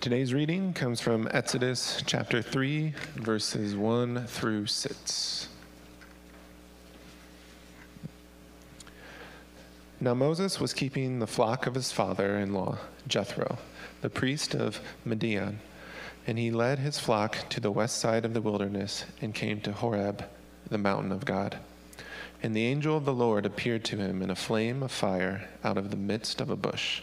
Today's reading comes from Exodus chapter 3, verses 1 through 6. Now Moses was keeping the flock of his father in law, Jethro, the priest of Midian, and he led his flock to the west side of the wilderness and came to Horeb, the mountain of God. And the angel of the Lord appeared to him in a flame of fire out of the midst of a bush.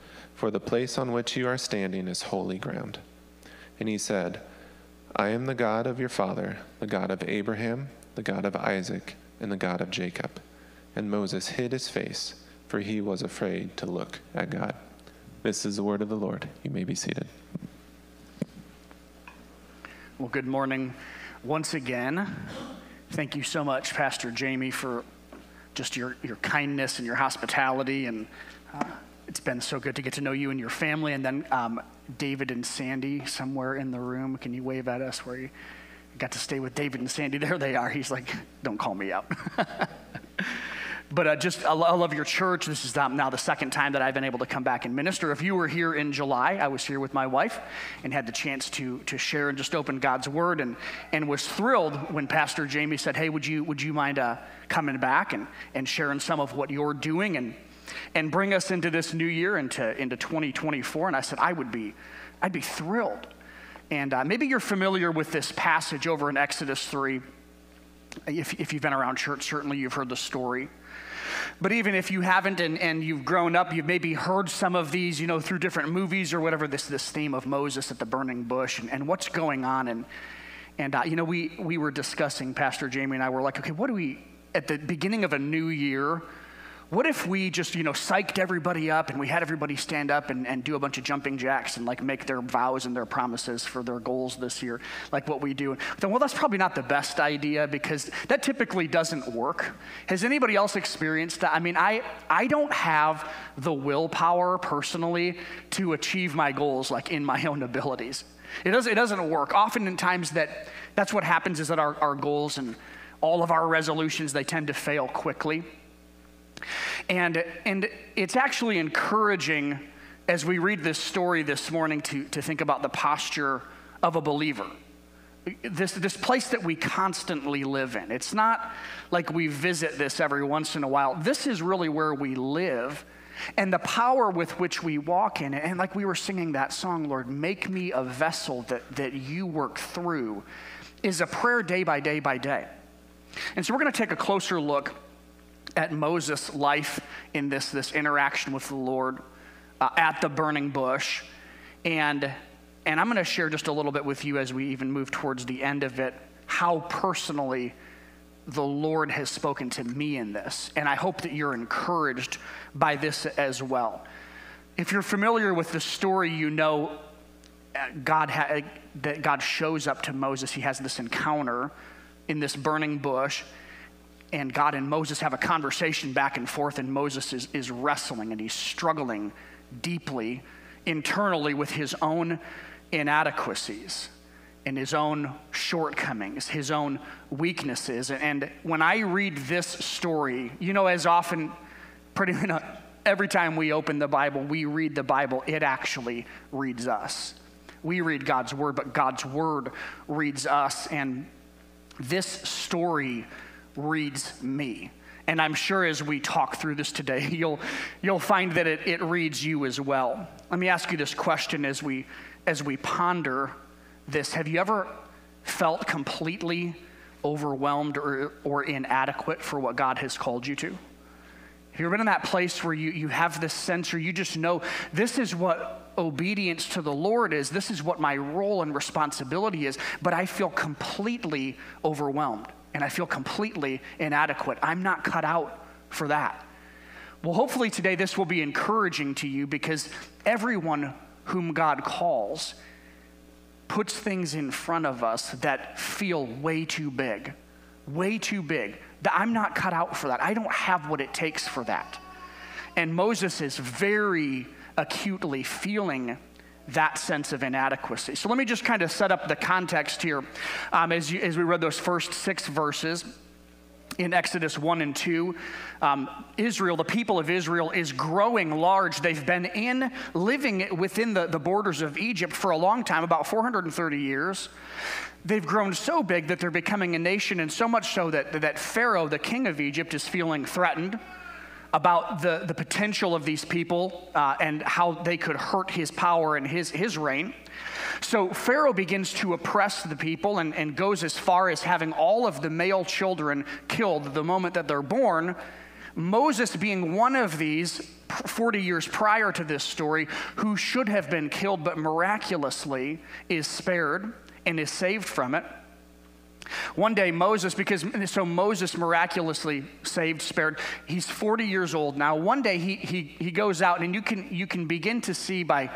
for the place on which you are standing is holy ground. And he said, I am the God of your father, the God of Abraham, the God of Isaac, and the God of Jacob. And Moses hid his face, for he was afraid to look at God. This is the word of the Lord. You may be seated. Well, good morning once again. Thank you so much, Pastor Jamie, for just your, your kindness and your hospitality. And uh, it's been so good to get to know you and your family. And then um, David and Sandy, somewhere in the room. Can you wave at us where you got to stay with David and Sandy? There they are. He's like, don't call me out. But uh, just, I love your church. This is um, now the second time that I've been able to come back and minister. If you were here in July, I was here with my wife and had the chance to, to share and just open God's word and, and was thrilled when Pastor Jamie said, Hey, would you, would you mind uh, coming back and, and sharing some of what you're doing and, and bring us into this new year, into, into 2024? And I said, I would be, I'd be thrilled. And uh, maybe you're familiar with this passage over in Exodus 3. If, if you've been around church, certainly you've heard the story. But even if you haven't and, and you've grown up, you've maybe heard some of these, you know, through different movies or whatever, this, this theme of Moses at the burning bush and, and what's going on. And, and uh, you know, we, we were discussing, Pastor Jamie and I were like, okay, what do we, at the beginning of a new year, what if we just, you know, psyched everybody up and we had everybody stand up and, and do a bunch of jumping jacks and like make their vows and their promises for their goals this year, like what we do? Then, well, that's probably not the best idea because that typically doesn't work. Has anybody else experienced that? I mean, I, I don't have the willpower personally to achieve my goals like in my own abilities. It doesn't, it doesn't work. Oftentimes that, that's what happens is that our, our goals and all of our resolutions, they tend to fail quickly. And, and it's actually encouraging as we read this story this morning to, to think about the posture of a believer. This, this place that we constantly live in. It's not like we visit this every once in a while. This is really where we live and the power with which we walk in it. And like we were singing that song, Lord, make me a vessel that, that you work through, is a prayer day by day by day. And so we're going to take a closer look at Moses' life in this, this interaction with the Lord uh, at the burning bush. And, and I'm going to share just a little bit with you as we even move towards the end of it how personally the Lord has spoken to me in this. And I hope that you're encouraged by this as well. If you're familiar with the story, you know uh, God ha- that God shows up to Moses. He has this encounter in this burning bush and God and Moses have a conversation back and forth, and Moses is, is wrestling and he's struggling deeply internally with his own inadequacies and his own shortcomings, his own weaknesses. And when I read this story, you know, as often, pretty much every time we open the Bible, we read the Bible, it actually reads us. We read God's word, but God's word reads us. And this story reads me. And I'm sure as we talk through this today, you'll, you'll find that it, it reads you as well. Let me ask you this question as we, as we ponder this. Have you ever felt completely overwhelmed or, or inadequate for what God has called you to? Have you ever been in that place where you, you have this sense or you just know this is what obedience to the Lord is, this is what my role and responsibility is, but I feel completely overwhelmed? And I feel completely inadequate. I'm not cut out for that. Well, hopefully today this will be encouraging to you because everyone whom God calls puts things in front of us that feel way too big, way too big. That I'm not cut out for that. I don't have what it takes for that. And Moses is very acutely feeling that sense of inadequacy. So let me just kind of set up the context here um, as, you, as we read those first six verses in Exodus 1 and 2. Um, Israel, the people of Israel, is growing large. They've been in, living within the, the borders of Egypt for a long time, about 430 years. They've grown so big that they're becoming a nation, and so much so that, that Pharaoh, the king of Egypt, is feeling threatened about the, the potential of these people uh, and how they could hurt his power and his, his reign. So Pharaoh begins to oppress the people and, and goes as far as having all of the male children killed the moment that they're born. Moses, being one of these 40 years prior to this story, who should have been killed but miraculously is spared and is saved from it. One day, Moses, because so Moses miraculously saved, spared, he's 40 years old now. One day, he, he, he goes out, and you can, you can begin to see by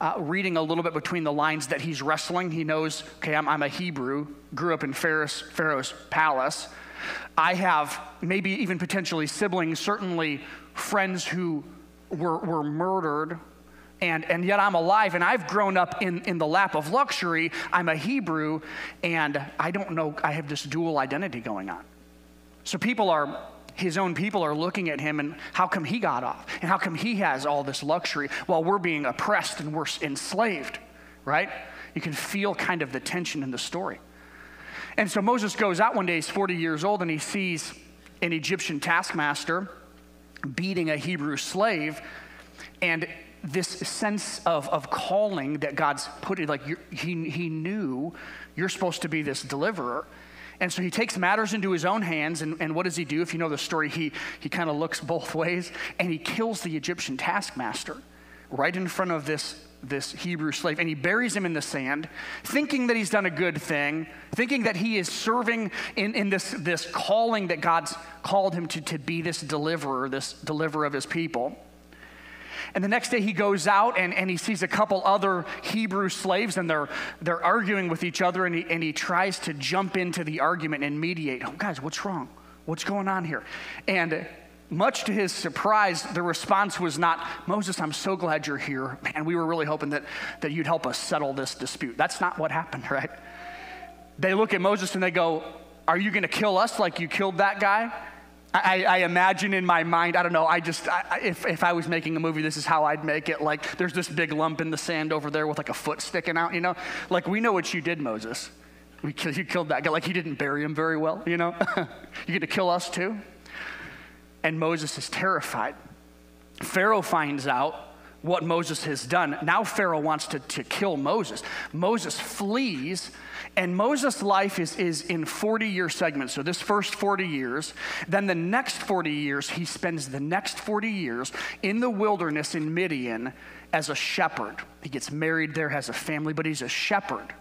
uh, reading a little bit between the lines that he's wrestling. He knows, okay, I'm, I'm a Hebrew, grew up in Pharaoh's, Pharaoh's palace. I have maybe even potentially siblings, certainly friends who were, were murdered and, and yet I'm alive and I've grown up in, in the lap of luxury. I'm a Hebrew and I don't know, I have this dual identity going on. So people are, his own people are looking at him and how come he got off? And how come he has all this luxury while we're being oppressed and we're enslaved, right? You can feel kind of the tension in the story. And so Moses goes out one day, he's 40 years old, and he sees an Egyptian taskmaster beating a Hebrew slave. And this sense of, of calling that God's put in, like he, he knew you're supposed to be this deliverer. And so he takes matters into his own hands. And, and what does he do? If you know the story, he, he kind of looks both ways and he kills the Egyptian taskmaster right in front of this, this Hebrew slave. And he buries him in the sand, thinking that he's done a good thing, thinking that he is serving in, in this, this calling that God's called him to, to be this deliverer, this deliverer of his people. And the next day he goes out and, and he sees a couple other Hebrew slaves and they're, they're arguing with each other and he, and he tries to jump into the argument and mediate. Oh, guys, what's wrong? What's going on here? And much to his surprise, the response was not, Moses, I'm so glad you're here. Man, we were really hoping that, that you'd help us settle this dispute. That's not what happened, right? They look at Moses and they go, Are you going to kill us like you killed that guy? I, I, imagine in my mind, I don't know, I just, I, if, if I was making a movie, this is how I'd make it. Like, there's this big lump in the sand over there with like a foot sticking out, you know? Like, we know what you did, Moses. We, you killed that guy. Like, he didn't bury him very well, you know? You're gonna kill us too? And Moses is terrified. Pharaoh finds out what Moses has done. Now Pharaoh wants to, to kill Moses. Moses flees, and Moses' life is, is in 40 year segments. So this first 40 years, then the next 40 years, he spends the next 40 years in the wilderness in Midian as a shepherd. He gets married there, has a family, but he's a shepherd.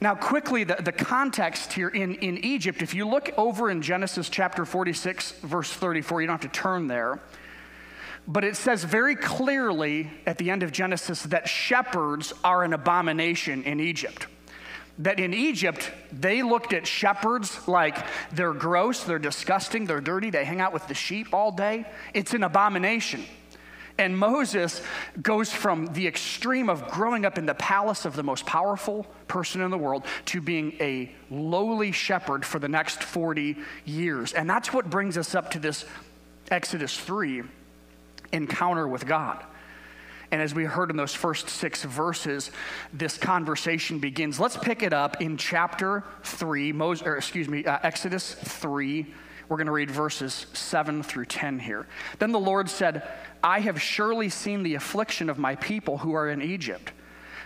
Now, quickly, the, the context here in, in Egypt, if you look over in Genesis chapter 46, verse 34, you don't have to turn there. But it says very clearly at the end of Genesis that shepherds are an abomination in Egypt. That in Egypt, they looked at shepherds like they're gross, they're disgusting, they're dirty, they hang out with the sheep all day. It's an abomination. And Moses goes from the extreme of growing up in the palace of the most powerful person in the world to being a lowly shepherd for the next 40 years. And that's what brings us up to this Exodus 3 encounter with God. And as we heard in those first six verses, this conversation begins. Let's pick it up in chapter 3, Moses, or excuse me, uh, Exodus 3. We're going to read verses 7 through 10 here. Then the Lord said, I have surely seen the affliction of my people who are in Egypt.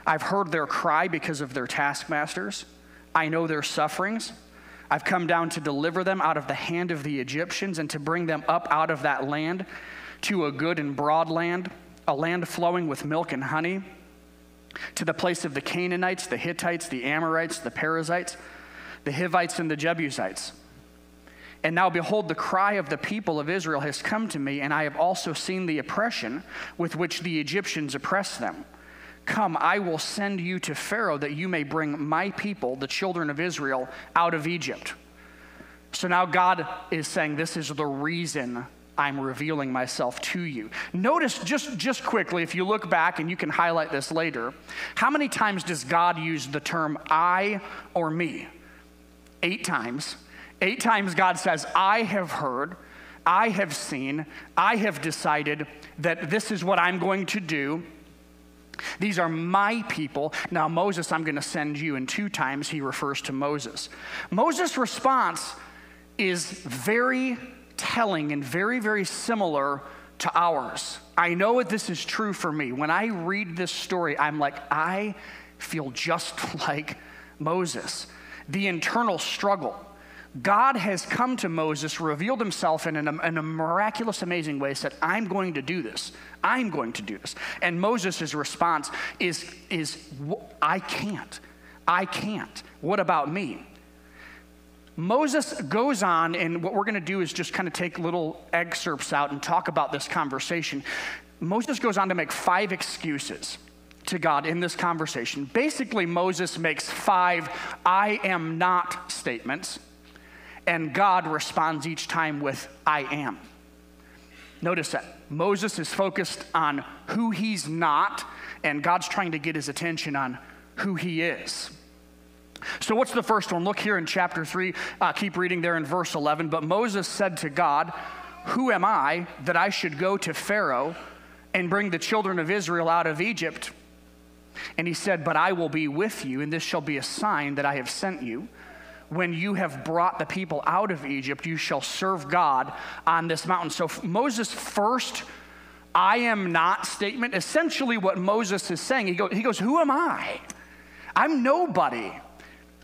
I've heard their cry because of their taskmasters. I know their sufferings. I've come down to deliver them out of the hand of the Egyptians and to bring them up out of that land to a good and broad land, a land flowing with milk and honey, to the place of the Canaanites, the Hittites, the Amorites, the Perizzites, the Hivites, and the Jebusites. And now, behold, the cry of the people of Israel has come to me, and I have also seen the oppression with which the Egyptians oppress them. Come, I will send you to Pharaoh that you may bring my people, the children of Israel, out of Egypt. So now God is saying, This is the reason I'm revealing myself to you. Notice just, just quickly, if you look back and you can highlight this later, how many times does God use the term I or me? Eight times. Eight times God says, I have heard, I have seen, I have decided that this is what I'm going to do. These are my people. Now, Moses, I'm going to send you. And two times he refers to Moses. Moses' response is very telling and very, very similar to ours. I know that this is true for me. When I read this story, I'm like, I feel just like Moses. The internal struggle. God has come to Moses, revealed himself in, an, in a miraculous, amazing way, said, I'm going to do this. I'm going to do this. And Moses' response is, is I can't. I can't. What about me? Moses goes on, and what we're going to do is just kind of take little excerpts out and talk about this conversation. Moses goes on to make five excuses to God in this conversation. Basically, Moses makes five I am not statements, and God responds each time with I am. Notice that. Moses is focused on who he's not, and God's trying to get his attention on who he is. So, what's the first one? Look here in chapter 3. Uh, keep reading there in verse 11. But Moses said to God, Who am I that I should go to Pharaoh and bring the children of Israel out of Egypt? And he said, But I will be with you, and this shall be a sign that I have sent you. When you have brought the people out of Egypt, you shall serve God on this mountain. So, Moses' first I am not statement, essentially what Moses is saying, he goes, he goes Who am I? I'm nobody.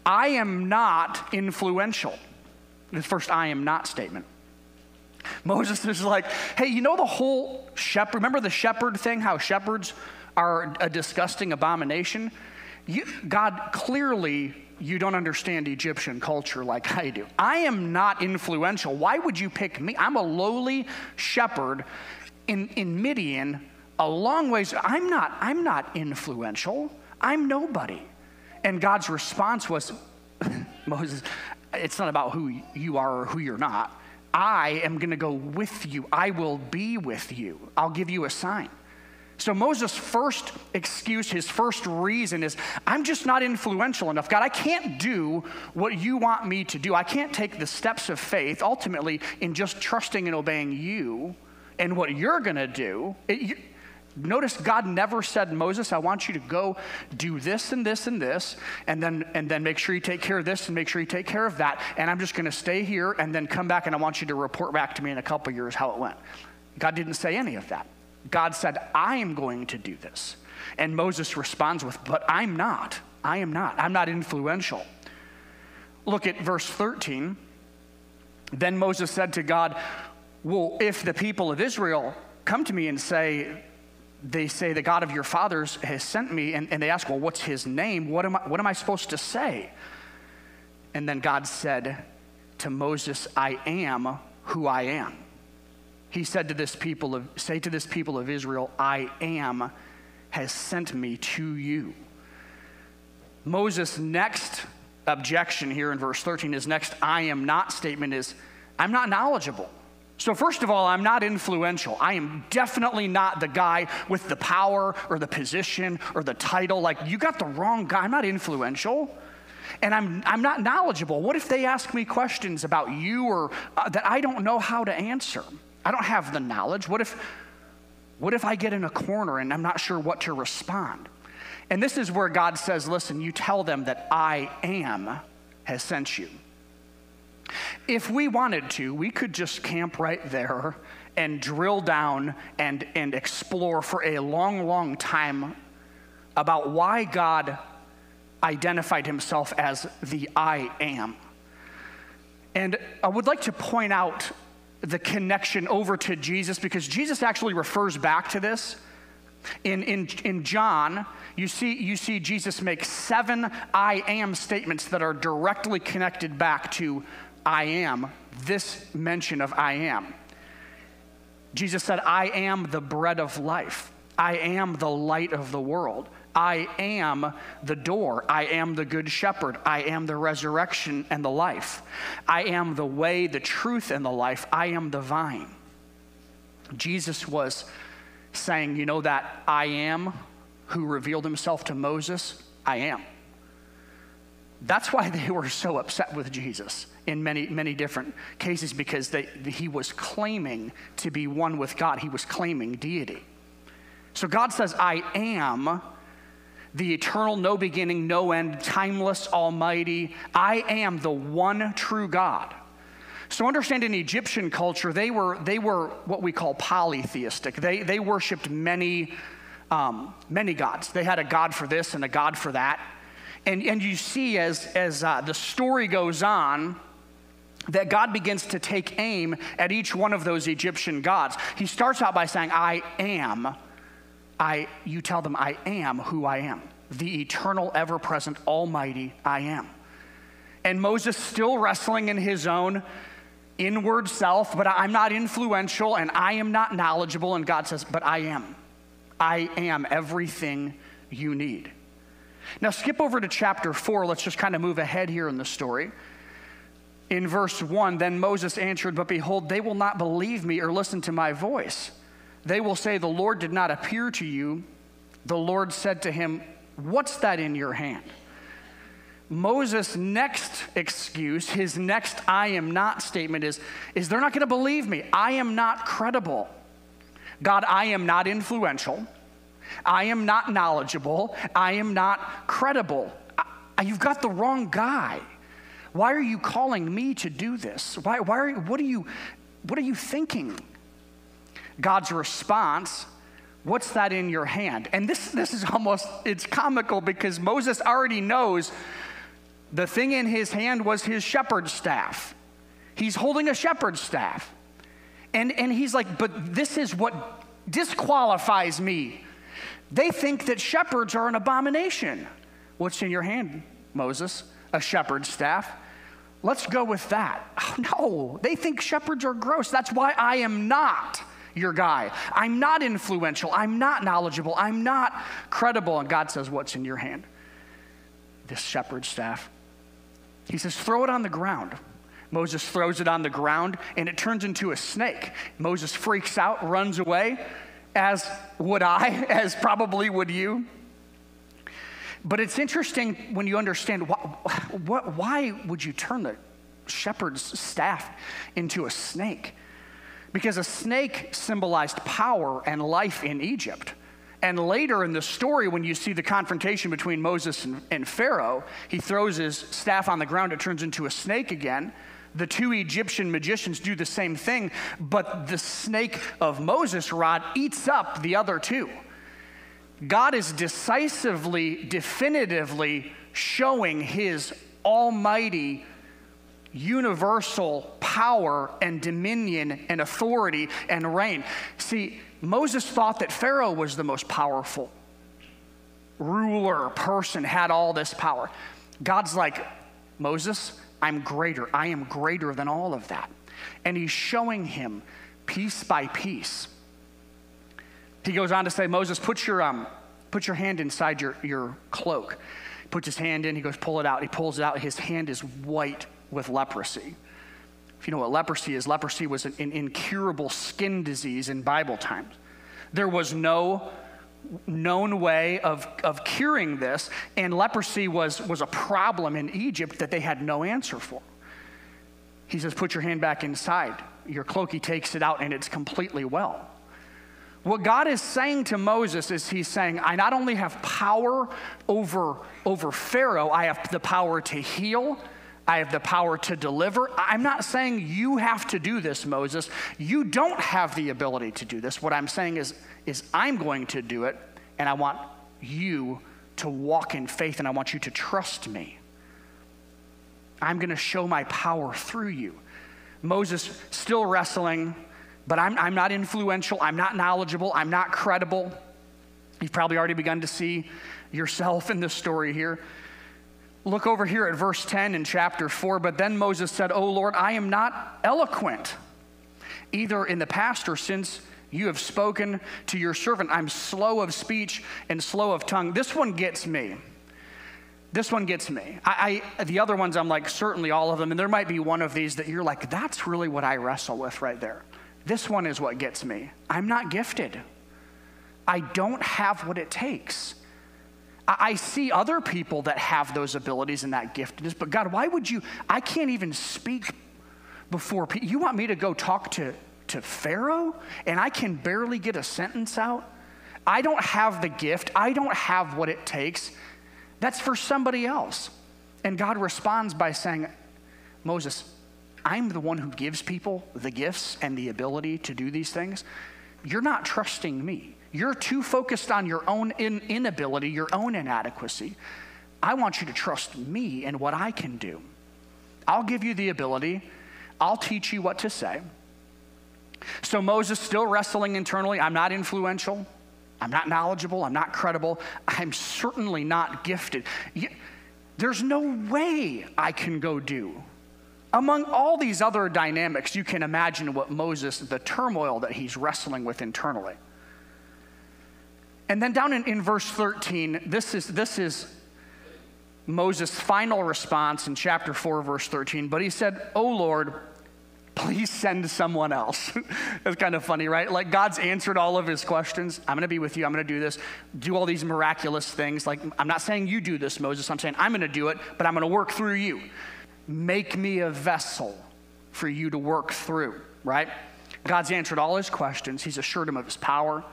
I am not influential. The first I am not statement. Moses is like, hey, you know the whole shepherd, remember the shepherd thing, how shepherds are a disgusting abomination? You, God, clearly, you don't understand Egyptian culture like I do. I am not influential. Why would you pick me? I'm a lowly shepherd in, in Midian, a long ways. I'm not, I'm not influential. I'm nobody. And God's response was, Moses, it's not about who you are or who you're not. I am going to go with you. I will be with you. I'll give you a sign. So Moses' first excuse, his first reason is, I'm just not influential enough. God, I can't do what you want me to do. I can't take the steps of faith ultimately in just trusting and obeying you and what you're going to do. It, Notice God never said, Moses, I want you to go do this and this and this, and then, and then make sure you take care of this and make sure you take care of that. And I'm just going to stay here and then come back and I want you to report back to me in a couple years how it went. God didn't say any of that. God said, I am going to do this. And Moses responds with, But I'm not. I am not. I'm not influential. Look at verse 13. Then Moses said to God, Well, if the people of Israel come to me and say, they say, The God of your fathers has sent me, and, and they ask, Well, what's his name? What am, I, what am I supposed to say? And then God said to Moses, I am who I am. He said to this people of, say to this people of Israel, I am has sent me to you. Moses' next objection here in verse 13, his next I am not statement is, I'm not knowledgeable. So, first of all, I'm not influential. I am definitely not the guy with the power or the position or the title. Like, you got the wrong guy. I'm not influential. And I'm, I'm not knowledgeable. What if they ask me questions about you or uh, that I don't know how to answer? I don't have the knowledge. What if, what if I get in a corner and I'm not sure what to respond? And this is where God says, listen, you tell them that I am has sent you. If we wanted to, we could just camp right there and drill down and, and explore for a long, long time about why God identified himself as the I am. And I would like to point out the connection over to Jesus because Jesus actually refers back to this. In, in, in John, you see, you see Jesus make seven I am statements that are directly connected back to I am, this mention of I am. Jesus said, I am the bread of life. I am the light of the world. I am the door. I am the good shepherd. I am the resurrection and the life. I am the way, the truth, and the life. I am the vine. Jesus was saying, You know, that I am who revealed himself to Moses? I am. That's why they were so upset with Jesus in many, many different cases because they, he was claiming to be one with God. He was claiming deity. So God says, I am the eternal, no beginning, no end, timeless, almighty. I am the one true God. So understand in Egyptian culture, they were, they were what we call polytheistic. They, they worshiped many, um, many gods. They had a god for this and a god for that. And, and you see as, as uh, the story goes on, that God begins to take aim at each one of those Egyptian gods. He starts out by saying, I am. I, you tell them, I am who I am, the eternal, ever present, almighty I am. And Moses still wrestling in his own inward self, but I'm not influential and I am not knowledgeable. And God says, But I am. I am everything you need. Now, skip over to chapter 4. Let's just kind of move ahead here in the story. In verse 1, then Moses answered, But behold, they will not believe me or listen to my voice. They will say, The Lord did not appear to you. The Lord said to him, What's that in your hand? Moses' next excuse, his next I am not statement is, is they're not going to believe me. I am not credible. God, I am not influential. I am not knowledgeable. I am not credible. I, you've got the wrong guy. Why are you calling me to do this? Why, why are what, are you, what are you thinking? God's response, what's that in your hand? And this, this is almost, it's comical because Moses already knows the thing in his hand was his shepherd's staff. He's holding a shepherd's staff. And, and he's like, but this is what disqualifies me they think that shepherds are an abomination. What's in your hand, Moses? A shepherd's staff. Let's go with that. Oh, no, they think shepherds are gross. That's why I am not your guy. I'm not influential. I'm not knowledgeable. I'm not credible. And God says, What's in your hand? This shepherd's staff. He says, Throw it on the ground. Moses throws it on the ground and it turns into a snake. Moses freaks out, runs away as would I, as probably would you. But it's interesting when you understand what, why would you turn the shepherd's staff into a snake? Because a snake symbolized power and life in Egypt. And later in the story, when you see the confrontation between Moses and, and Pharaoh, he throws his staff on the ground, it turns into a snake again. The two Egyptian magicians do the same thing, but the snake of Moses' rod eats up the other two. God is decisively, definitively showing his almighty, universal power and dominion and authority and reign. See, Moses thought that Pharaoh was the most powerful ruler, person, had all this power. God's like, Moses, I'm greater. I am greater than all of that. And he's showing him piece by piece. He goes on to say, Moses, put your, um, put your hand inside your, your cloak. He puts his hand in, he goes, pull it out. He pulls it out. His hand is white with leprosy. If you know what leprosy is, leprosy was an, an incurable skin disease in Bible times. There was no known way of, of curing this, and leprosy was, was a problem in Egypt that they had no answer for. He says, Put your hand back inside. Your cloak, he takes it out, and it's completely well. What God is saying to Moses is He's saying, I not only have power over, over Pharaoh, I have the power to heal, I have the power to deliver. I'm not saying you have to do this, Moses. You don't have the ability to do this. What I'm saying is, is I'm going to do it, and I want you to walk in faith, and I want you to trust me. I'm going to show my power through you. Moses still wrestling, but I'm, I'm not influential, I'm not knowledgeable, I'm not credible. You've probably already begun to see yourself in this story here. Look over here at verse 10 in chapter 4. But then Moses said, Oh Lord, I am not eloquent, either in the past or since You have spoken to your servant. I'm slow of speech and slow of tongue. This one gets me. This one gets me. I, I, the other ones, I'm like, certainly all of them. And there might be one of these that you're like, that's really what I wrestle with right there. This one is what gets me. I'm not gifted. I don't have what it takes. I, see other people that have those abilities and that giftedness, but God, why would you? I can't even speak before people. You want me to go talk to, to Pharaoh and I can barely get a sentence out? I don't have the gift, I don't have what it takes. That's for somebody else. And God responds by saying, Moses, I'm the one who gives people the gifts and the ability to do these things. You're not trusting me. You're too focused on your own in- inability, your own inadequacy. I want you to trust me and what I can do. I'll give you the ability, I'll teach you what to say. So Moses still wrestling internally. I'm not influential. I'm not knowledgeable. I'm not credible. I'm certainly not gifted. There's no way I can go do. Among all these other dynamics, you can imagine what Moses, the turmoil that he's wrestling with internally. And then down in, in verse 13, this is, this is Moses' final response in chapter 4, verse 13. But he said, Oh Lord, please send someone else. That's kind of funny, right? Like God's answered all of his questions. I'm going to be with you. I'm going to do this. Do all these miraculous things. Like, I'm not saying you do this, Moses. I'm saying I'm going to do it, but I'm going to work through you. Make me a vessel for you to work through, right? God's answered all his questions. He's assured him of his power,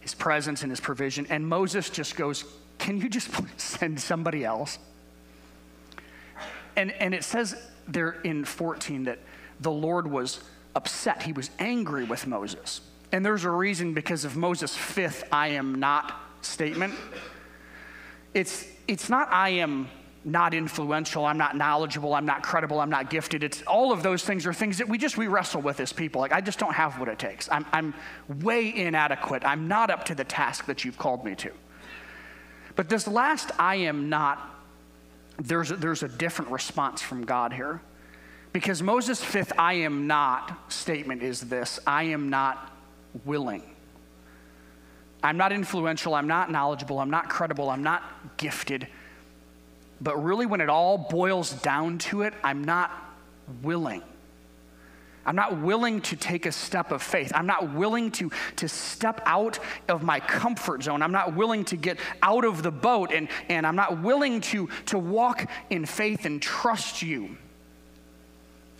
his presence, and his provision. And Moses just goes, Can you just send somebody else? And, and it says there in 14 that the Lord was upset. He was angry with Moses. And there's a reason because of Moses' fifth I am not statement. It's, it's not I am not influential, I'm not knowledgeable, I'm not credible, I'm not gifted. It's all of those things are things that we just we wrestle with as people. Like I just don't have what it takes. I'm, I'm way inadequate. I'm not up to the task that you've called me to. But this last I am not, there's a, there's a different response from God here. Because Moses' fifth I am not statement is this I am not willing. I'm not influential, I'm not knowledgeable, I'm not credible, I'm not gifted. But really, when it all boils down to it, I'm not willing. I'm not willing to take a step of faith. I'm not willing to, to step out of my comfort zone. I'm not willing to get out of the boat, and, and I'm not willing to, to walk in faith and trust you.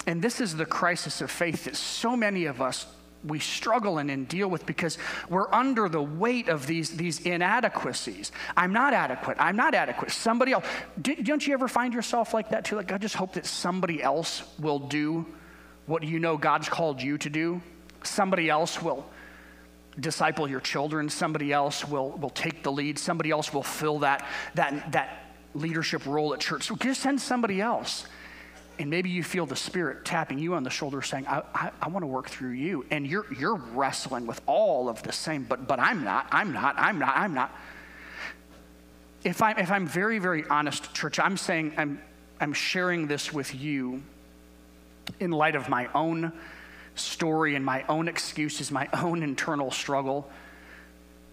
And this is the crisis of faith that so many of us we struggle in and deal with because we're under the weight of these, these inadequacies. I'm not adequate. I'm not adequate. Somebody else. don't you ever find yourself like that too? Like, I just hope that somebody else will do what you know God's called you to do. Somebody else will disciple your children. Somebody else will, will take the lead. Somebody else will fill that, that, that leadership role at church. So just send somebody else and maybe you feel the spirit tapping you on the shoulder saying i, I, I want to work through you and you're, you're wrestling with all of the same but, but i'm not i'm not i'm not i'm not. If I'm, if I'm very very honest church i'm saying i'm, I'm sharing this with you in light of my own story and my own excuses my own internal struggle.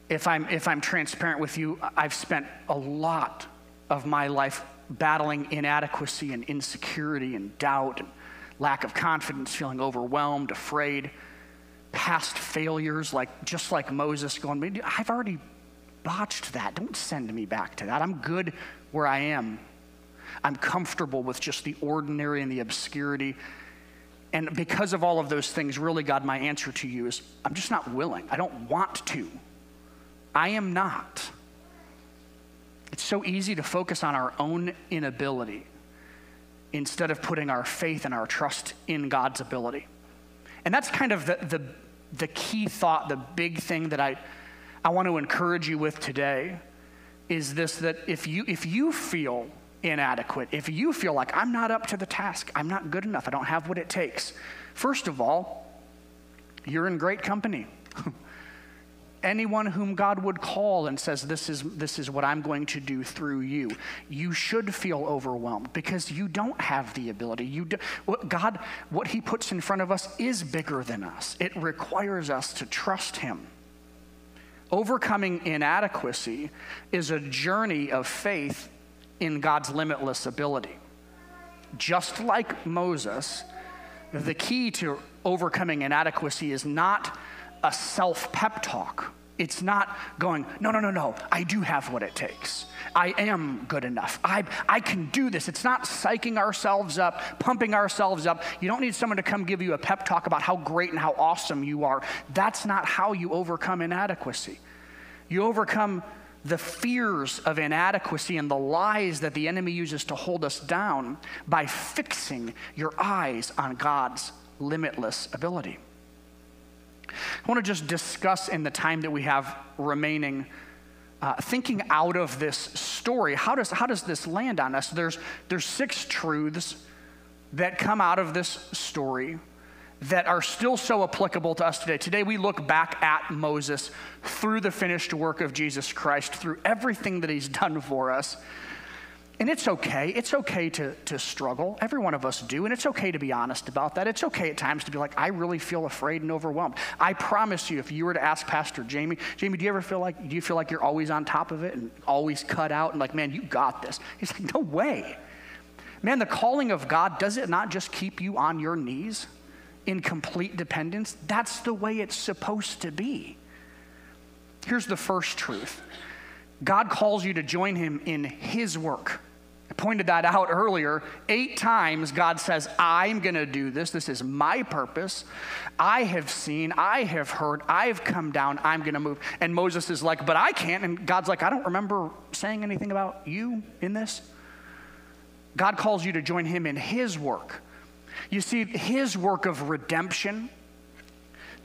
If i'm if i'm transparent with you i've spent a lot of my life battling inadequacy and insecurity and doubt and lack of confidence, feeling overwhelmed, afraid, past failures, like just like Moses going, I've already botched that. Don't send me back to that. I'm good where I am. I'm comfortable with just the ordinary and the obscurity. And because of all of those things, really, God, my answer to you is I'm just not willing. I don't want to. I am not. It's so easy to focus on our own inability instead of putting our faith and our trust in God's ability. And that's kind of the, the, the key thought, the big thing that I, I want to encourage you with today is this that if you, if you feel inadequate, if you feel like I'm not up to the task, I'm not good enough, I don't have what it takes, first of all, you're in great company. anyone whom God would call and says, this is, this is what I'm going to do through you, you should feel overwhelmed because you don't have the ability. You do, what God, what He puts in front of us is bigger than us. It requires us to trust Him. Overcoming inadequacy is a journey of faith in God's limitless ability. Just like Moses, the key to overcoming inadequacy is not a self pep talk. It's not going, no, no, no, no, I do have what it takes. I am good enough. I, I can do this. It's not psyching ourselves up, pumping ourselves up. You don't need someone to come give you a pep talk about how great and how awesome you are. That's not how you overcome inadequacy. You overcome the fears of inadequacy and the lies that the enemy uses to hold us down by fixing your eyes on God's limitless ability. I want to just discuss in the time that we have remaining. Uh, thinking out of this story, how does, how does this land on us? There's, there's six truths that come out of this story that are still so applicable to us today. Today, we look back at Moses through the finished work of Jesus Christ, through everything that he's done for us. And it's okay. It's okay to, to struggle. Every one of us do. And it's okay to be honest about that. It's okay at times to be like, I really feel afraid and overwhelmed. I promise you, if you were to ask Pastor Jamie, Jamie, do you ever feel like, do you feel like you're always on top of it and always cut out and like, man, you got this? He's like, no way. Man, the calling of God, does it not just keep you on your knees in complete dependence? That's the way it's supposed to be. Here's the first truth God calls you to join him in his work. I pointed that out earlier. Eight times God says, I'm going to do this. This is my purpose. I have seen, I have heard, I've come down, I'm going to move. And Moses is like, But I can't. And God's like, I don't remember saying anything about you in this. God calls you to join him in his work. You see, his work of redemption,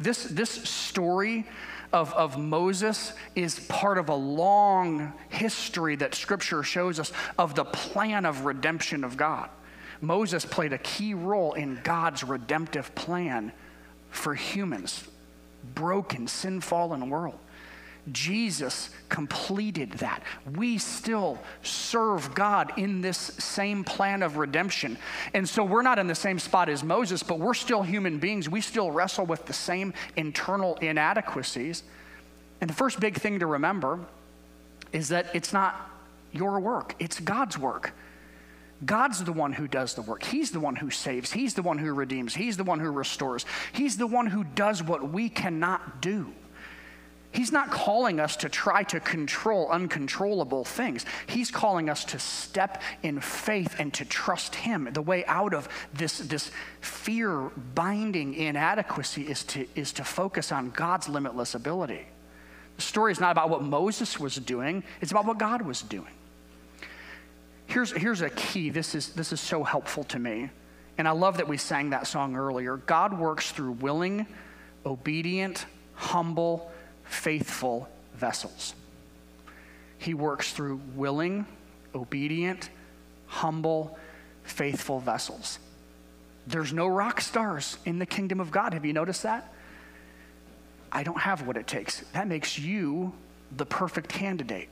this, this story of, of Moses is part of a long history that Scripture shows us of the plan of redemption of God. Moses played a key role in God's redemptive plan for humans, broken, sin fallen world. Jesus completed that. We still serve God in this same plan of redemption. And so we're not in the same spot as Moses, but we're still human beings. We still wrestle with the same internal inadequacies. And the first big thing to remember is that it's not your work, it's God's work. God's the one who does the work. He's the one who saves. He's the one who redeems. He's the one who restores. He's the one who does what we cannot do. He's not calling us to try to control uncontrollable things. He's calling us to step in faith and to trust Him. The way out of this, this fear binding inadequacy is to, is to focus on God's limitless ability. The story is not about what Moses was doing, it's about what God was doing. Here's, here's a key. This is, this is so helpful to me. And I love that we sang that song earlier. God works through willing, obedient, humble, faithful vessels. He works through willing, obedient, humble, faithful vessels. There's no rock stars in the kingdom of God. Have you noticed that? I don't have what it takes. That makes you the perfect candidate.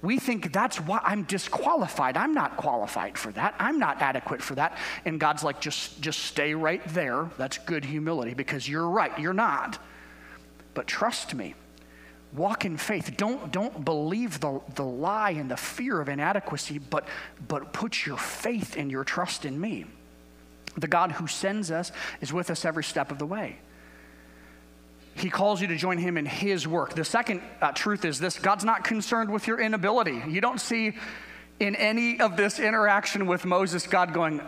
We think that's why I'm disqualified. I'm not qualified for that. I'm not adequate for that. And God's like, just, just stay right there. That's good humility because you're right. You're not. But trust me, walk in faith. Don't, don't believe the, the lie and the fear of inadequacy, but, but put your faith and your trust in me. The God who sends us is with us every step of the way. He calls you to join him in his work. The second uh, truth is this God's not concerned with your inability. You don't see in any of this interaction with Moses God going,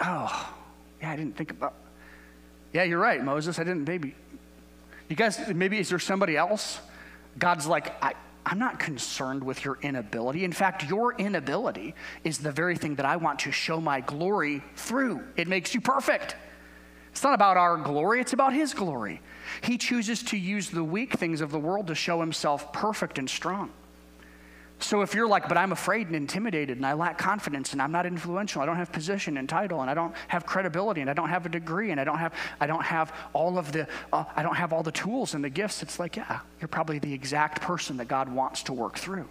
Oh, yeah, I didn't think about. Yeah, you're right, Moses. I didn't maybe you guys, maybe is there somebody else? God's like, I, I'm not concerned with your inability. In fact, your inability is the very thing that I want to show my glory through. It makes you perfect. It's not about our glory, it's about His glory. He chooses to use the weak things of the world to show Himself perfect and strong. So if you're like, but I'm afraid and intimidated and I lack confidence and I'm not influential, I don't have position and title and I don't have credibility and I don't have a degree and I don't have I don't have all of the uh, I don't have all the tools and the gifts. It's like, yeah, you're probably the exact person that God wants to work through.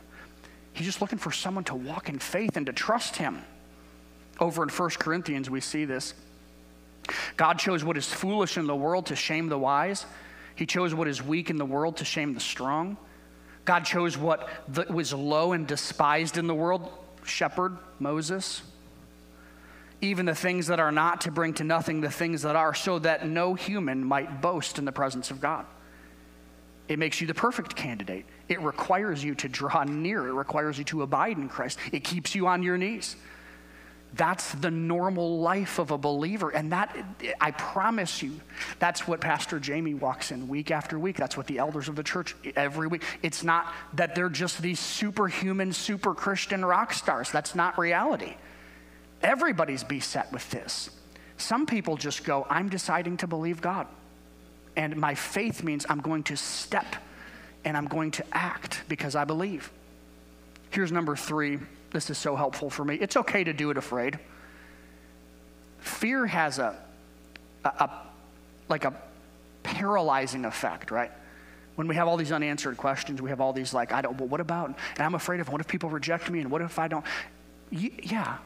He's just looking for someone to walk in faith and to trust him. Over in 1 Corinthians, we see this. God chose what is foolish in the world to shame the wise. He chose what is weak in the world to shame the strong. God chose what was low and despised in the world shepherd, Moses. Even the things that are not to bring to nothing the things that are, so that no human might boast in the presence of God. It makes you the perfect candidate. It requires you to draw near, it requires you to abide in Christ, it keeps you on your knees. That's the normal life of a believer. And that, I promise you, that's what Pastor Jamie walks in week after week. That's what the elders of the church every week. It's not that they're just these superhuman, super Christian rock stars. That's not reality. Everybody's beset with this. Some people just go, I'm deciding to believe God. And my faith means I'm going to step and I'm going to act because I believe. Here's number three this is so helpful for me. It's okay to do it afraid. Fear has a, a, a like a paralyzing effect, right? When we have all these unanswered questions, we have all these like, I don't, well, what about? And I'm afraid of what if people reject me and what if I don't? yeah.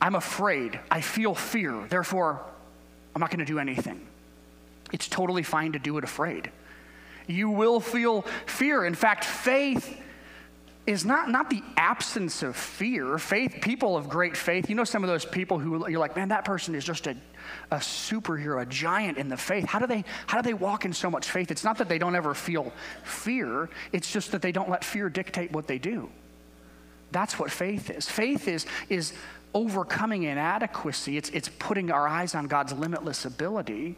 I'm afraid. I feel fear. Therefore, I'm not going to do anything. It's totally fine to do it afraid. You will feel fear. In fact, faith is not, not the absence of fear. Faith, people of great faith, you know some of those people who you're like, man, that person is just a, a superhero, a giant in the faith. How do, they, how do they walk in so much faith? It's not that they don't ever feel fear, it's just that they don't let fear dictate what they do. That's what faith is. Faith is, is overcoming inadequacy, it's, it's putting our eyes on God's limitless ability.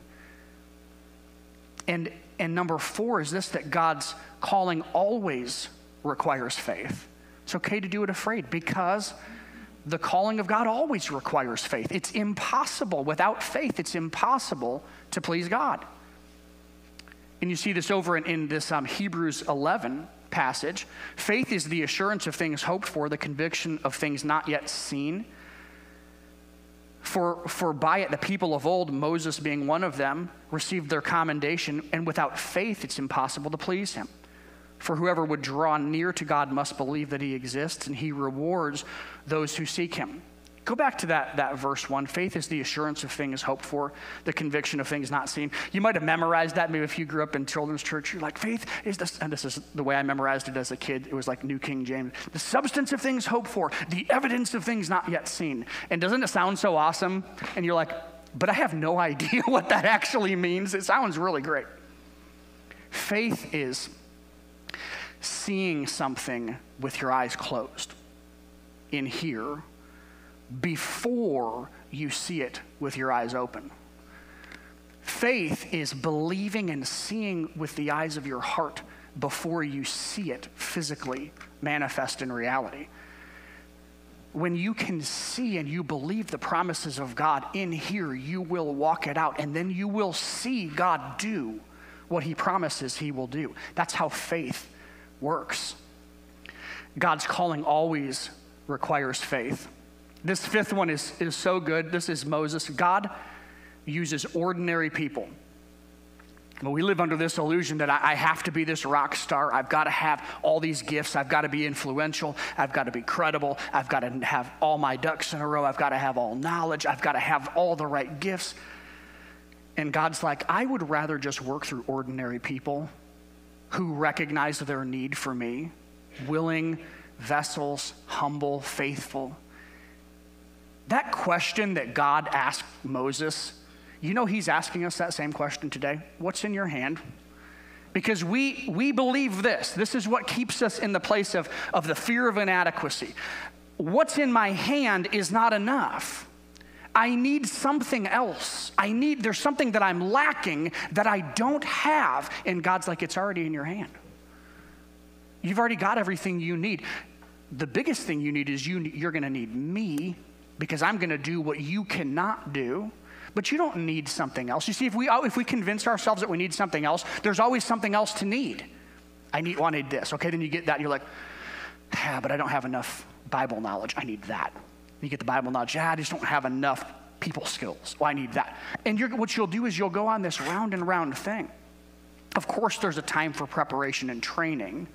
And, and number four is this that God's calling always requires faith. It's okay to do it afraid because the calling of God always requires faith. It's impossible. Without faith, it's impossible to please God. And you see this over in, in this um, Hebrews 11 passage. Faith is the assurance of things hoped for, the conviction of things not yet seen. For, for by it, the people of old, Moses being one of them, received their commendation, and without faith, it's impossible to please him. For whoever would draw near to God must believe that he exists, and he rewards those who seek him. Go back to that, that verse one. Faith is the assurance of things hoped for, the conviction of things not seen. You might have memorized that. Maybe if you grew up in children's church, you're like, faith is this, and this is the way I memorized it as a kid. It was like New King James. The substance of things hoped for, the evidence of things not yet seen. And doesn't it sound so awesome? And you're like, but I have no idea what that actually means. It sounds really great. Faith is seeing something with your eyes closed in here before you see it with your eyes open. Faith is believing and seeing with the eyes of your heart before you see it physically manifest in reality. When you can see and you believe the promises of God in here, you will walk it out, and then you will see God do what He promises He will do. That's how faith works. God's calling always requires faith. This fifth one is, is so good. This is Moses. God uses ordinary people. Well, we live under this illusion that I, I have to be this rock star. I've got to have all these gifts. I've got to be influential. I've got to be credible. I've got to have all my ducks in a row. I've got to have all knowledge. I've got to have all the right gifts. And God's like, I would rather just work through ordinary people who recognize their need for me, willing vessels, humble, faithful. That question that God asked Moses, you know, he's asking us that same question today. What's in your hand? Because we, we believe this. This is what keeps us in the place of, of the fear of inadequacy. What's in my hand is not enough. I need something else. I need, there's something that I'm lacking that I don't have. And God's like, it's already in your hand. You've already got everything you need. The biggest thing you need is you, you're going to need me because I'm going to do what you cannot do. But you don't need something else. You see, if we, if we convince ourselves that we need something else, there's always something else to need. I need, need this. Okay, then you get that. You're like, Yeah, but I don't have enough Bible knowledge. I need that. You get the Bible knowledge. Yeah, I just don't have enough people skills. Oh, I need that. And what you'll do is you'll go on this round and round thing. Of course, there's a time for preparation and training,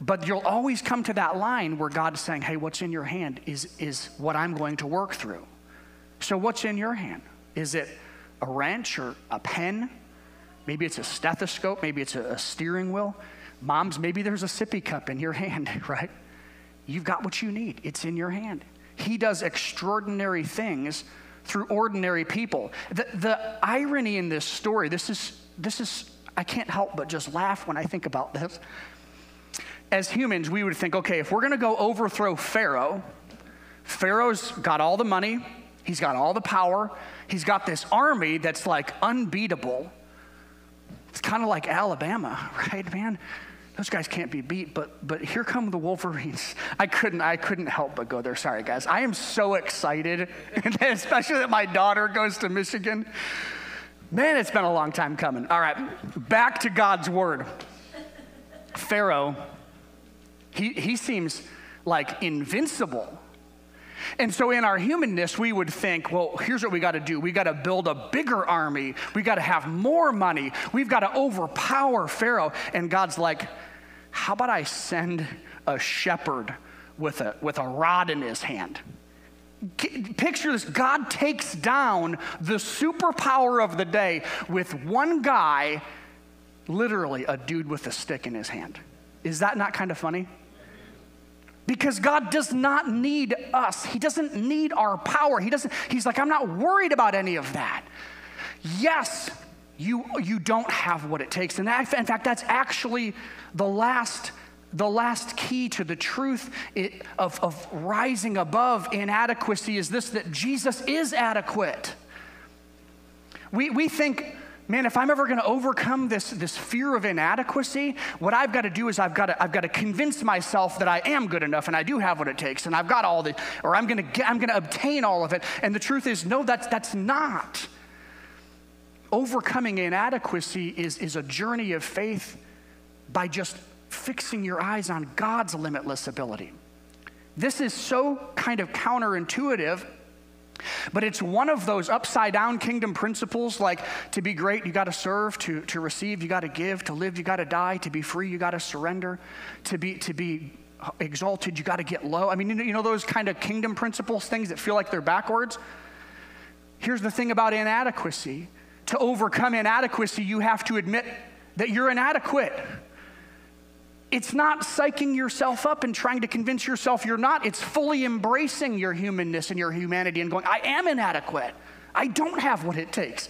but you'll always come to that line where God is saying, hey, what's in your hand is, is what I'm going to work through. So, what's in your hand? Is it a wrench or a pen? Maybe it's a stethoscope, maybe it's a, a steering wheel. Moms, maybe there's a sippy cup in your hand, right? You've got what you need, it's in your hand. He does extraordinary things through ordinary people. The, the irony in this story, this is, this is, I can't help but just laugh when I think about this. As humans, we would think, okay, if we're gonna go overthrow Pharaoh, Pharaoh's got all the money, he's got all the power, he's got this army that's like unbeatable. It's kind of like Alabama, right, man? Those guys can't be beat but but here come the wolverines. I couldn't i couldn't help but go there. Sorry guys. I am so excited especially that my daughter goes to michigan. Man it's been a long time coming. All right back to god's word. Pharaoh he, he seems like invincible and so, in our humanness, we would think, well, here's what we got to do. We got to build a bigger army. We got to have more money. We've got to overpower Pharaoh. And God's like, how about I send a shepherd with a, with a rod in his hand? Picture this God takes down the superpower of the day with one guy, literally a dude with a stick in his hand. Is that not kind of funny? Because God does not need us. He doesn't need our power. He doesn't, he's like, I'm not worried about any of that. Yes, you, you don't have what it takes. And that, in fact, that's actually the last, the last key to the truth of, of rising above inadequacy is this that Jesus is adequate. We, we think, man, if I'm ever going to overcome this, this fear of inadequacy, what I've got to do is I've got to, I've got to convince myself that I am good enough and I do have what it takes and I've got all the, or I'm going to get, I'm going to obtain all of it. And the truth is, no, that's, that's not. Overcoming inadequacy is, is a journey of faith by just fixing your eyes on God's limitless ability. This is so kind of counterintuitive but it's one of those upside down kingdom principles like to be great, you got to serve, to, to receive, you got to give, to live, you got to die, to be free, you got to surrender, to be, to be exalted, you got to get low. I mean, you know, those kind of kingdom principles, things that feel like they're backwards? Here's the thing about inadequacy to overcome inadequacy, you have to admit that you're inadequate. It's not psyching yourself up and trying to convince yourself you're not. It's fully embracing your humanness and your humanity and going, I am inadequate. I don't have what it takes.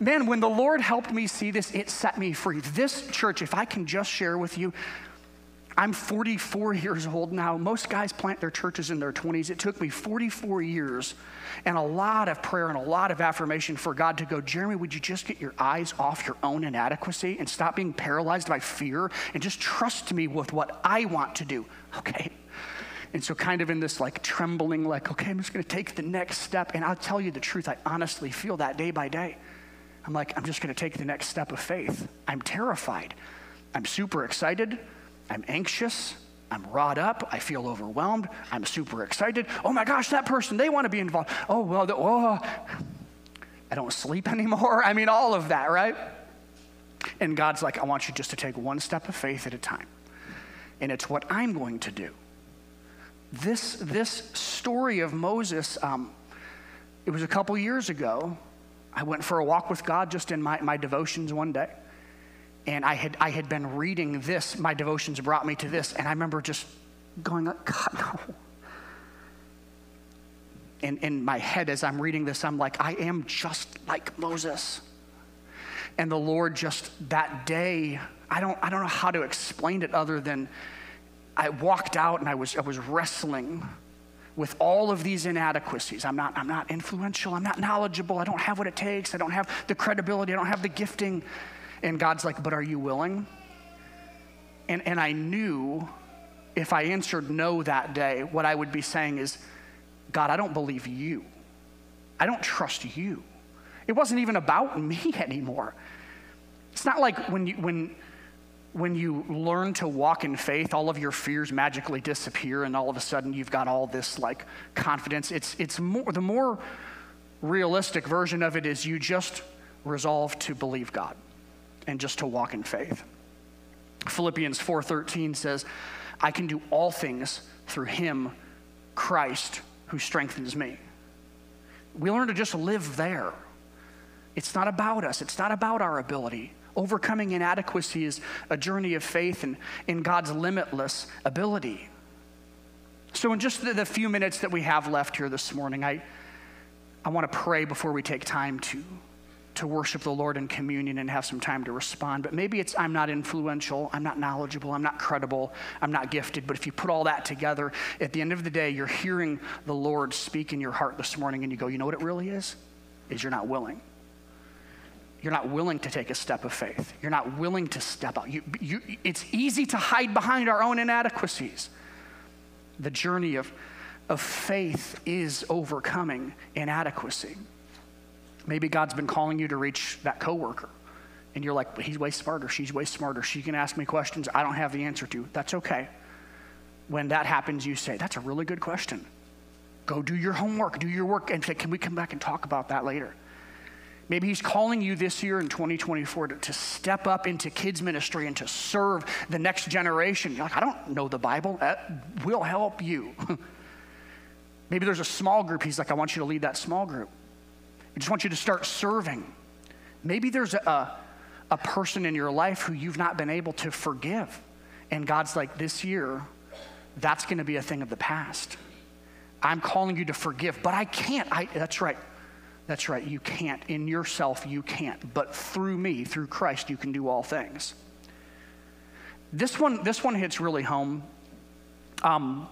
Man, when the Lord helped me see this, it set me free. This church, if I can just share with you, I'm 44 years old now. Most guys plant their churches in their 20s. It took me 44 years and a lot of prayer and a lot of affirmation for God to go, Jeremy, would you just get your eyes off your own inadequacy and stop being paralyzed by fear and just trust me with what I want to do? Okay. And so, kind of in this like trembling, like, okay, I'm just going to take the next step. And I'll tell you the truth, I honestly feel that day by day. I'm like, I'm just going to take the next step of faith. I'm terrified. I'm super excited. I'm anxious. I'm wrought up. I feel overwhelmed. I'm super excited. Oh my gosh, that person, they want to be involved. Oh, well, the, oh, I don't sleep anymore. I mean, all of that, right? And God's like, I want you just to take one step of faith at a time. And it's what I'm going to do. This, this story of Moses, um, it was a couple years ago. I went for a walk with God just in my, my devotions one day and I had, I had been reading this. My devotions brought me to this, and I remember just going, God, no. And in my head, as I'm reading this, I'm like, I am just like Moses. And the Lord just that day, I don't, I don't know how to explain it other than I walked out and I was, I was wrestling with all of these inadequacies. I'm not, I'm not influential. I'm not knowledgeable. I don't have what it takes. I don't have the credibility. I don't have the gifting. And God's like, But are you willing? And, and I knew if I answered no that day, what I would be saying is, God, I don't believe you. I don't trust you. It wasn't even about me anymore. It's not like when, you, when when you learn to walk in faith, all of your fears magically disappear, and all of a sudden you've got all this like confidence. It's, it's more, the more realistic version of it is you just resolve to believe God and just to walk in faith. Philippians 4:13 says, "I can do all things through him, Christ, who strengthens me." We learn to just live there. It's not about us. It's not about our ability. Overcoming inadequacy is a journey of faith and in God's limitless ability. So, in just the, the few minutes that we have left here this morning, I, I want to pray before we take time to, to worship the Lord in communion and have some time to respond. But maybe it's I'm not influential, I'm not knowledgeable, I'm not credible, I'm not gifted. But if you put all that together, at the end of the day, you're hearing the Lord speak in your heart this morning and you go, you know what it really is? Is you're not willing you're not willing to take a step of faith. You're not willing to step out. You, you, it's easy to hide behind our own inadequacies. The journey of, of faith is overcoming inadequacy. Maybe God's been calling you to reach that coworker, and you're like, he's way smarter, she's way smarter. She can ask me questions I don't have the answer to. That's okay. When that happens, you say, That's a really good question. Go do your homework, do your work, and say, Can we come back and talk about that later? Maybe He's calling you this year in 2024 to, to, step up into kids' ministry and to serve the next generation. You're like, I don't know the Bible. Uh, that will help you. Maybe there's a small group. He's like, I want you to lead that small group. I just want you to start serving. Maybe there's a, a person in your life who you've not been able to forgive. And God's like, this year, that's going to be a thing of the past. I'm calling you to forgive, but I can't. I, that's right. That's right, you can't. In yourself, you can't. But through me, through Christ, you can do all things. This one, this one hits really home um,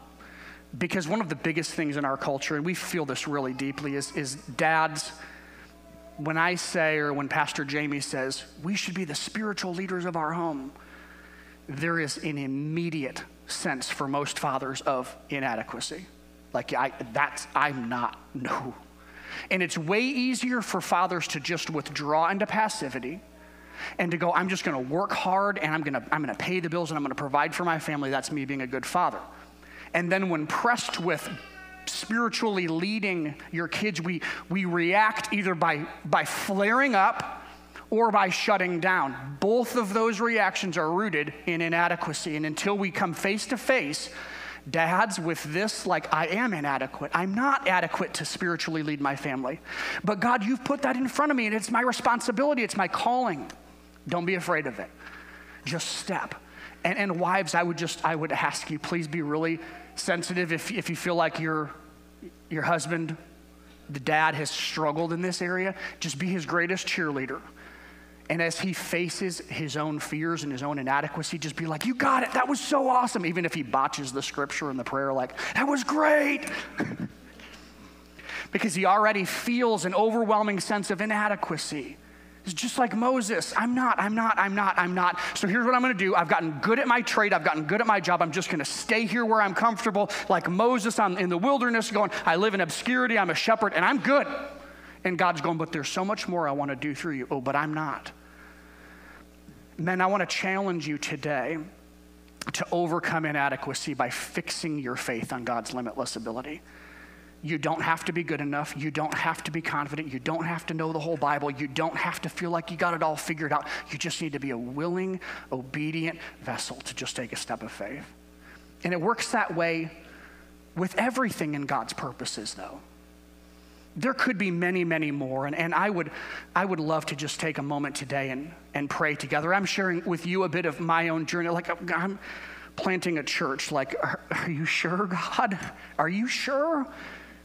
because one of the biggest things in our culture, and we feel this really deeply, is, is dads. When I say, or when Pastor Jamie says, we should be the spiritual leaders of our home, there is an immediate sense for most fathers of inadequacy. Like, I, that's, I'm not, no, and it's way easier for fathers to just withdraw into passivity and to go, I'm just going to work hard and I'm to I'm going to pay the bills and I'm going to provide for my family. That's me being a good father. And then when pressed with spiritually leading your kids, we, we react either by, by flaring up or by shutting down. Both of those reactions are rooted in inadequacy. And until we come face to face dads with this like I am inadequate. I'm not adequate to spiritually lead my family. But God, you've put that in front of me and it's my responsibility, it's my calling. Don't be afraid of it. Just step. And, and wives, I would just I would ask you, please be really sensitive if, if you feel like your your husband, the dad has struggled in this area, just be his greatest cheerleader and as he faces his own fears and his own inadequacy, just be like, You got it. That was so awesome. Even if he botches the scripture and the prayer, like, That was great. because he already feels an overwhelming sense of inadequacy. It's just like Moses. I'm not, I'm not, I'm not, I'm not. So here's what I'm to do. I've gotten good at my trade. I've gotten good at my job. I'm just to stay here where I'm comfortable. Like Moses I'm in the wilderness going, I live in obscurity. I'm a shepherd and I'm good. And God's going, but there's so much more I want to do through you. Oh, but I'm not. Men, I want to challenge you today to overcome inadequacy by fixing your faith on God's limitless ability. You don't have to be good enough. You don't have to be confident. You don't have to know the whole Bible. You don't have to feel like you got it all figured out. You just need to be a willing, obedient vessel to just take a step of faith. And it works that way with everything in God's purposes, though there could be many, many more. And, and I, would, I would love to just take a moment today and, and pray together. I'm sharing with you a bit of my own journey. Like, I'm planting a church. Like, are, are you sure, God? Are you sure?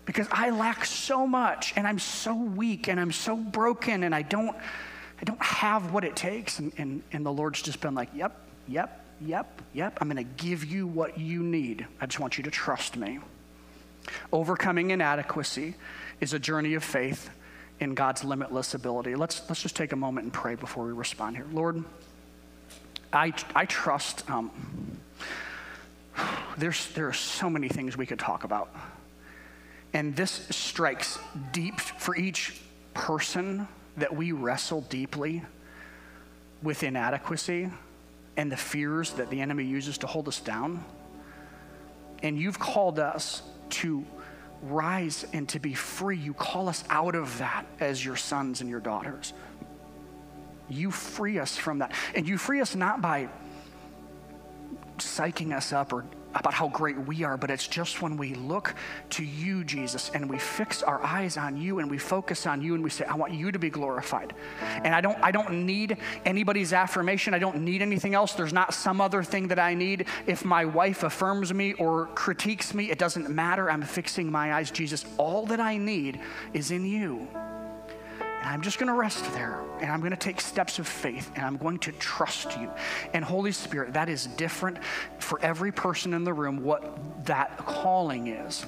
Because I lack so much and I'm so weak and I'm so broken and I don't, I don't have what it takes. And, and, and the Lord's just been like, yep, yep, yep, yep. I'm going to give you what you need. I just want you to trust me. Overcoming inadequacy is a journey of faith in God's limitless ability. Let's, let's just take a moment and pray before we respond here. Lord, I, I trust, um, there's, there are so many things we could talk about. And this strikes deep for each person that we wrestle deeply with inadequacy. and the fears that the enemy uses to hold us down. And you've called us to rise and to be free. You call us out of that as your sons and your daughters. You free us from that. And you free us not by psyching us up or about how great we are, but it's just when we look to you, Jesus, and we fix our eyes on you and we focus on you and we say, I want you to be glorified. And I don't, I don't need anybody's affirmation. I don't need anything else. There's not some other thing that I need. If my wife affirms me or critiques me, it doesn't matter. I'm fixing my eyes, Jesus. All that I need is in you. And I'm just going to rest there and I'm going to take steps of faith and I'm going to trust you. And Holy Spirit, that is different for every person in the room what that calling is.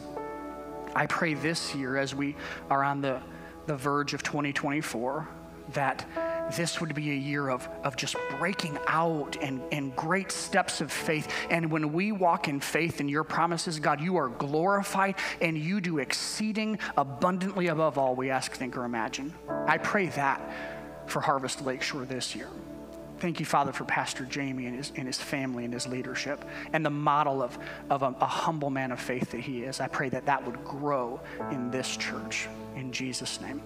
I pray this year as we are on the, the verge of 2024 that this would be a year of, of just breaking out and, and great steps of faith. And when we walk in faith in your promises, God, you are glorified and you do exceeding abundantly above all we ask, think, or imagine. I pray that for Harvest Lakeshore this year. Thank you, Father, for Pastor Jamie and his, and his family and his leadership and the model of, of a, a humble man of faith that he is. I pray that that would grow in this church. In Jesus' name.